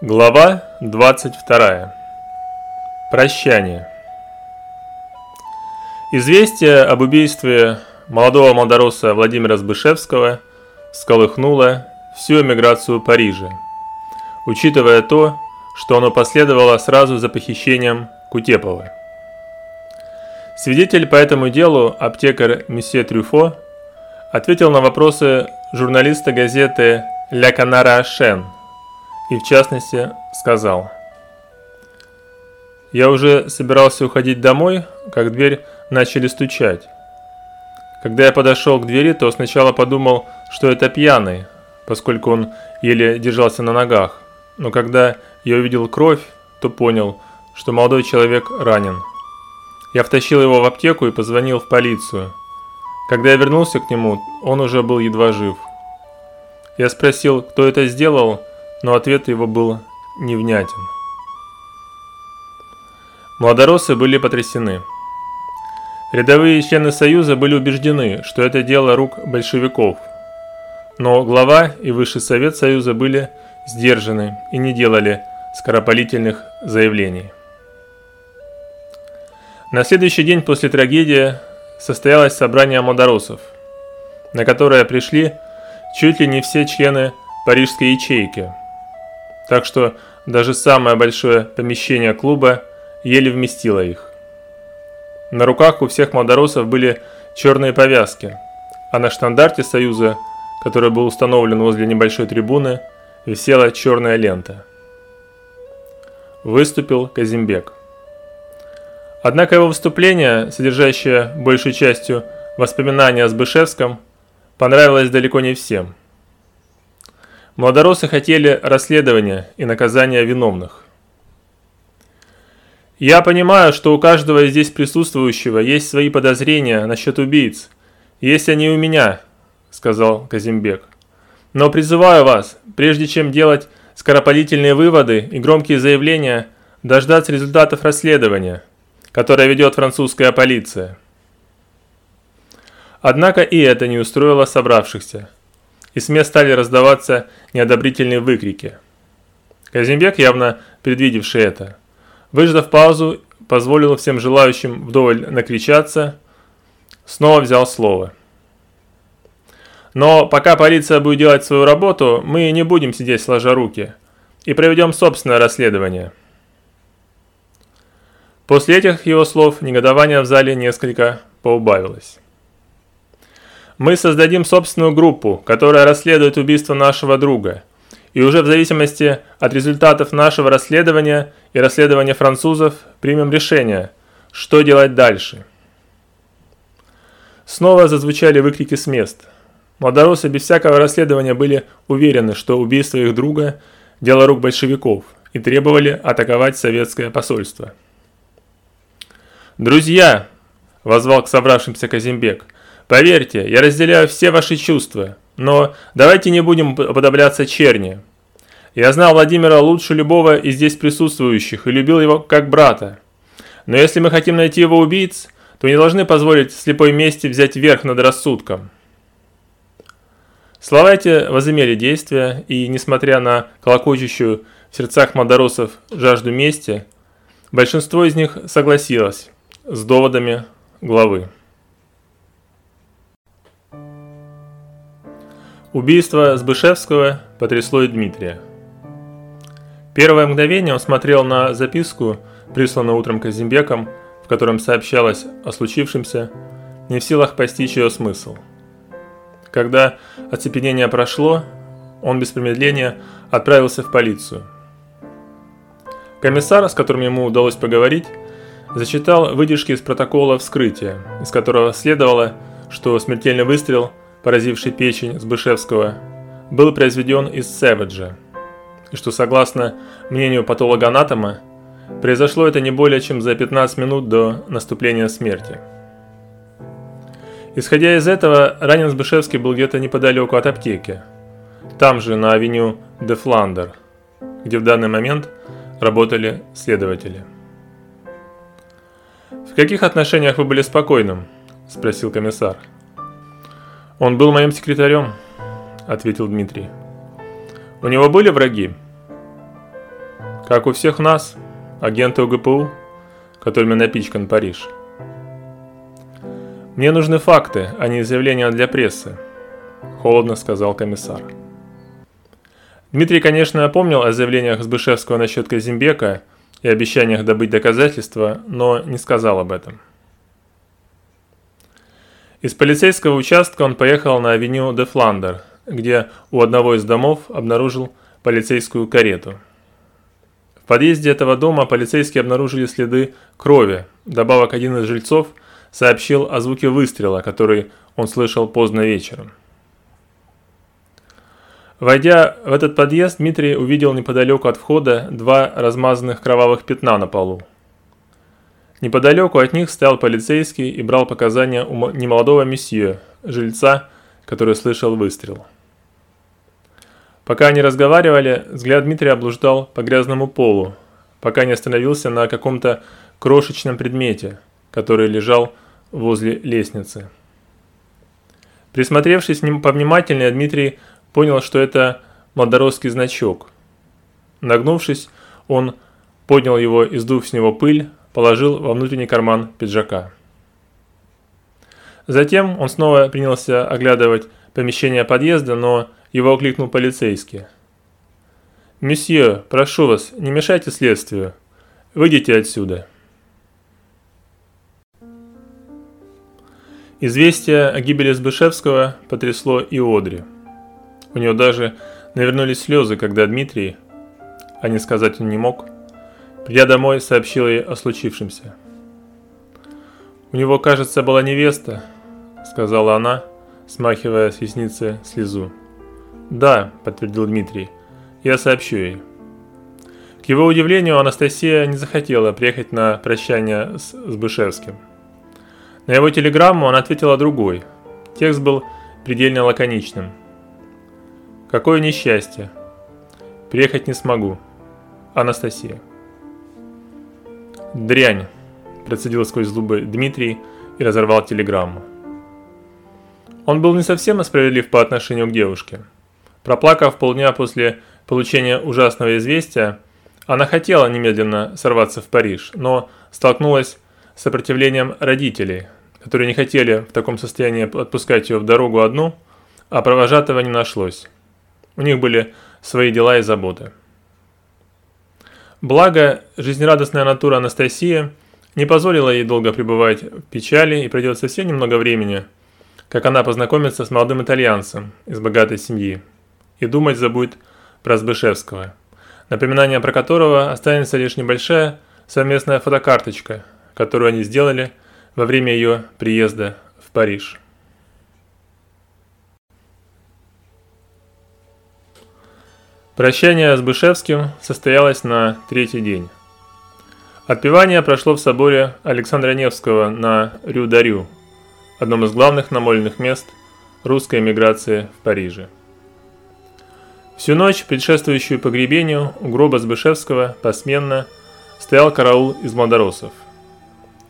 Глава 22. Прощание. Известие об убийстве молодого молдороса Владимира Сбышевского сколыхнуло всю эмиграцию Парижа, учитывая то, что оно последовало сразу за похищением Кутепова. Свидетель по этому делу, аптекарь месье Трюфо, ответил на вопросы журналиста газеты «Ля Канара Шен», и в частности сказал. Я уже собирался уходить домой, как дверь начали стучать. Когда я подошел к двери, то сначала подумал, что это пьяный, поскольку он еле держался на ногах. Но когда я увидел кровь, то понял, что молодой человек ранен. Я втащил его в аптеку и позвонил в полицию. Когда я вернулся к нему, он уже был едва жив. Я спросил, кто это сделал, но ответ его был невнятен. Младоросы были потрясены. Рядовые члены Союза были убеждены, что это дело рук большевиков. Но глава и высший совет Союза были сдержаны и не делали скоропалительных заявлений. На следующий день после трагедии состоялось собрание младоросов, на которое пришли чуть ли не все члены парижской ячейки – так что даже самое большое помещение клуба еле вместило их. На руках у всех молдоросов были черные повязки, а на штандарте Союза, который был установлен возле небольшой трибуны, висела черная лента. Выступил Казимбек. Однако его выступление, содержащее большей частью воспоминания о Сбышевском, понравилось далеко не всем – Младоросы хотели расследования и наказания виновных. Я понимаю, что у каждого здесь присутствующего есть свои подозрения насчет убийц. Есть они у меня, сказал Казимбек. Но призываю вас, прежде чем делать скоропалительные выводы и громкие заявления, дождаться результатов расследования, которое ведет французская полиция. Однако и это не устроило собравшихся и с мест стали раздаваться неодобрительные выкрики. Казимбек, явно предвидевший это, выждав паузу, позволил всем желающим вдоволь накричаться, снова взял слово. Но пока полиция будет делать свою работу, мы не будем сидеть сложа руки и проведем собственное расследование. После этих его слов негодование в зале несколько поубавилось. Мы создадим собственную группу, которая расследует убийство нашего друга. И уже в зависимости от результатов нашего расследования и расследования французов примем решение, что делать дальше. Снова зазвучали выкрики с мест. Молдоросы без всякого расследования были уверены, что убийство их друга – дело рук большевиков и требовали атаковать советское посольство. «Друзья!» – возвал к собравшимся Казимбек – Поверьте, я разделяю все ваши чувства, но давайте не будем подобляться черни. Я знал Владимира лучше любого из здесь присутствующих и любил его как брата. Но если мы хотим найти его убийц, то не должны позволить слепой мести взять верх над рассудком. Слова эти возымели действия, и, несмотря на колокочущую в сердцах мадоросов жажду мести, большинство из них согласилось с доводами главы. Убийство Сбышевского потрясло и Дмитрия. Первое мгновение он смотрел на записку, присланную утром Казимбеком, в котором сообщалось о случившемся, не в силах постичь ее смысл. Когда оцепенение прошло, он без промедления отправился в полицию. Комиссар, с которым ему удалось поговорить, зачитал выдержки из протокола вскрытия, из которого следовало, что смертельный выстрел – поразивший печень Сбышевского, был произведен из Сэвиджа, и что согласно мнению патологоанатома, произошло это не более чем за 15 минут до наступления смерти. Исходя из этого, ранен Сбышевский был где-то неподалеку от аптеки, там же на авеню де Фландер, где в данный момент работали следователи. «В каких отношениях вы были спокойным?» – спросил комиссар. «Он был моим секретарем», — ответил Дмитрий. «У него были враги?» Как у всех нас, агенты УГПУ, которыми напичкан Париж. «Мне нужны факты, а не заявления для прессы», – холодно сказал комиссар. Дмитрий, конечно, помнил о заявлениях Сбышевского насчет Казимбека и обещаниях добыть доказательства, но не сказал об этом. Из полицейского участка он поехал на авеню де Фландер, где у одного из домов обнаружил полицейскую карету. В подъезде этого дома полицейские обнаружили следы крови. Добавок один из жильцов сообщил о звуке выстрела, который он слышал поздно вечером. Войдя в этот подъезд, Дмитрий увидел неподалеку от входа два размазанных кровавых пятна на полу. Неподалеку от них стоял полицейский и брал показания у немолодого месье, жильца, который слышал выстрел. Пока они разговаривали, взгляд Дмитрия облуждал по грязному полу, пока не остановился на каком-то крошечном предмете, который лежал возле лестницы. Присмотревшись повнимательнее, Дмитрий понял, что это младоросский значок. Нагнувшись, он поднял его и, сдув с него пыль, положил во внутренний карман пиджака. Затем он снова принялся оглядывать помещение подъезда, но его окликнул полицейский. «Месье, прошу вас, не мешайте следствию. Выйдите отсюда». Известие о гибели Сбышевского потрясло и Одри. У нее даже навернулись слезы, когда Дмитрий, а не сказать он не мог, Придя домой, сообщил ей о случившемся. «У него, кажется, была невеста», — сказала она, смахивая с ресницы слезу. «Да», — подтвердил Дмитрий, — «я сообщу ей». К его удивлению, Анастасия не захотела приехать на прощание с, с Бышевским. На его телеграмму она ответила другой. Текст был предельно лаконичным. «Какое несчастье! Приехать не смогу. Анастасия». «Дрянь!» – процедил сквозь зубы Дмитрий и разорвал телеграмму. Он был не совсем справедлив по отношению к девушке. Проплакав полдня после получения ужасного известия, она хотела немедленно сорваться в Париж, но столкнулась с сопротивлением родителей, которые не хотели в таком состоянии отпускать ее в дорогу одну, а провожатого не нашлось. У них были свои дела и заботы. Благо, жизнерадостная натура Анастасии не позволила ей долго пребывать в печали и пройдет совсем немного времени, как она познакомится с молодым итальянцем из богатой семьи и думать забудет про Збышевского, напоминание про которого останется лишь небольшая совместная фотокарточка, которую они сделали во время ее приезда в Париж. Прощание с Бышевским состоялось на третий день. Отпевание прошло в соборе Александра Невского на Рю-Дарю, одном из главных намоленных мест русской эмиграции в Париже. Всю ночь, предшествующую погребению, у гроба Сбышевского посменно стоял караул из младоросов.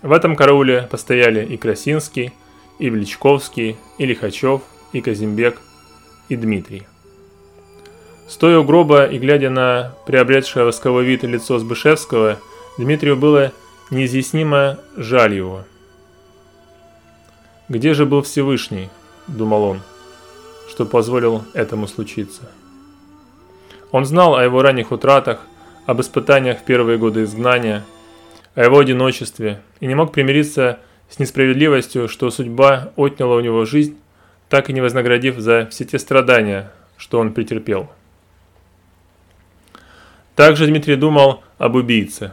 В этом карауле постояли и Красинский, и Величковский, и Лихачев, и Казимбек, и Дмитрий. Стоя у гроба и глядя на приобретшее восковой вид лицо Сбышевского, Дмитрию было неизъяснимо жаль его. «Где же был Всевышний?» – думал он, – что позволил этому случиться. Он знал о его ранних утратах, об испытаниях в первые годы изгнания, о его одиночестве и не мог примириться с несправедливостью, что судьба отняла у него жизнь, так и не вознаградив за все те страдания, что он претерпел. Также Дмитрий думал об убийце.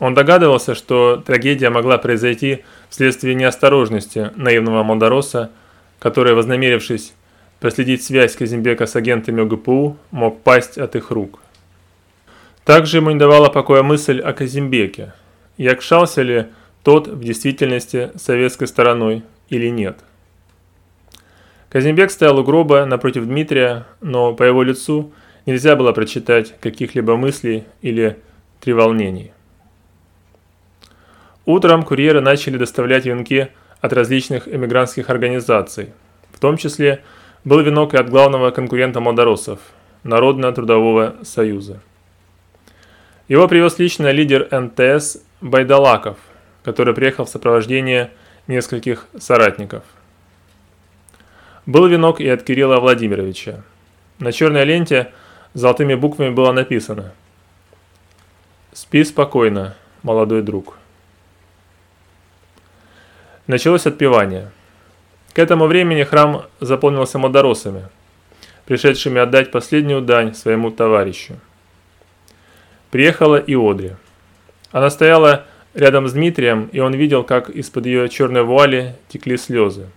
Он догадывался, что трагедия могла произойти вследствие неосторожности наивного Молдороса, который, вознамерившись проследить связь Казимбека с агентами ОГПУ, мог пасть от их рук. Также ему не давала покоя мысль о Казимбеке. Якшался ли тот в действительности советской стороной или нет. Казимбек стоял у гроба напротив Дмитрия, но по его лицу – нельзя было прочитать каких-либо мыслей или треволнений. Утром курьеры начали доставлять венки от различных эмигрантских организаций. В том числе был венок и от главного конкурента молдоросов – Народно-трудового союза. Его привез лично лидер НТС Байдалаков, который приехал в сопровождении нескольких соратников. Был венок и от Кирилла Владимировича. На черной ленте золотыми буквами было написано «Спи спокойно, молодой друг». Началось отпевание. К этому времени храм заполнился модоросами, пришедшими отдать последнюю дань своему товарищу. Приехала и Одри. Она стояла рядом с Дмитрием, и он видел, как из-под ее черной вуали текли слезы.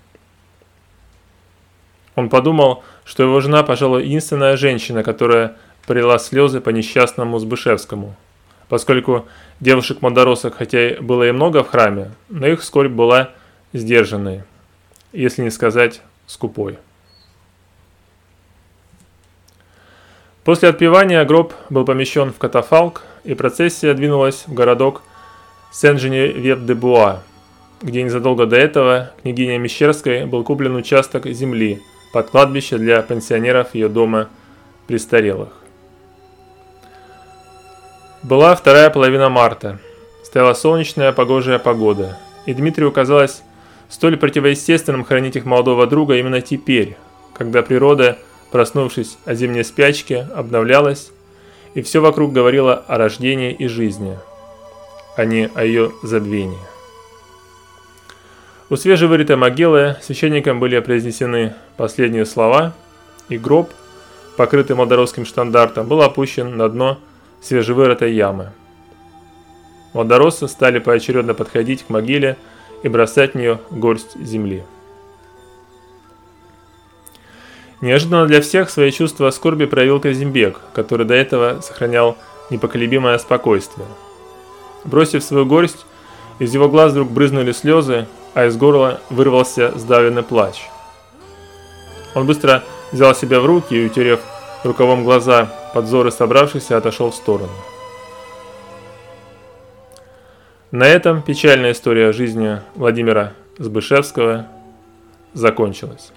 Он подумал, что его жена, пожалуй, единственная женщина, которая пролила слезы по несчастному Збышевскому, поскольку девушек-модоросок, хотя и было и много в храме, но их скорбь была сдержанной, если не сказать скупой. После отпевания гроб был помещен в катафалк, и процессия двинулась в городок Сен-Женевьев-де-Буа, где незадолго до этого княгиня Мещерской был куплен участок земли под кладбище для пенсионеров ее дома престарелых. Была вторая половина марта. Стояла солнечная погожая погода, и Дмитрию казалось столь противоестественным хранить их молодого друга именно теперь, когда природа, проснувшись о зимней спячке, обновлялась, и все вокруг говорило о рождении и жизни – а не о ее забвении. У свежевырытой могилы священникам были произнесены последние слова, и гроб, покрытый молдоровским штандартом, был опущен на дно свежевырытой ямы. Молдороссы стали поочередно подходить к могиле и бросать в нее горсть земли. Неожиданно для всех свои чувства скорби проявил Казимбек, который до этого сохранял непоколебимое спокойствие – Бросив свою горсть, из его глаз вдруг брызнули слезы, а из горла вырвался сдавленный плач. Он быстро взял себя в руки и, утерев рукавом глаза, подзоры собравшихся, отошел в сторону. На этом печальная история жизни Владимира Збышевского закончилась.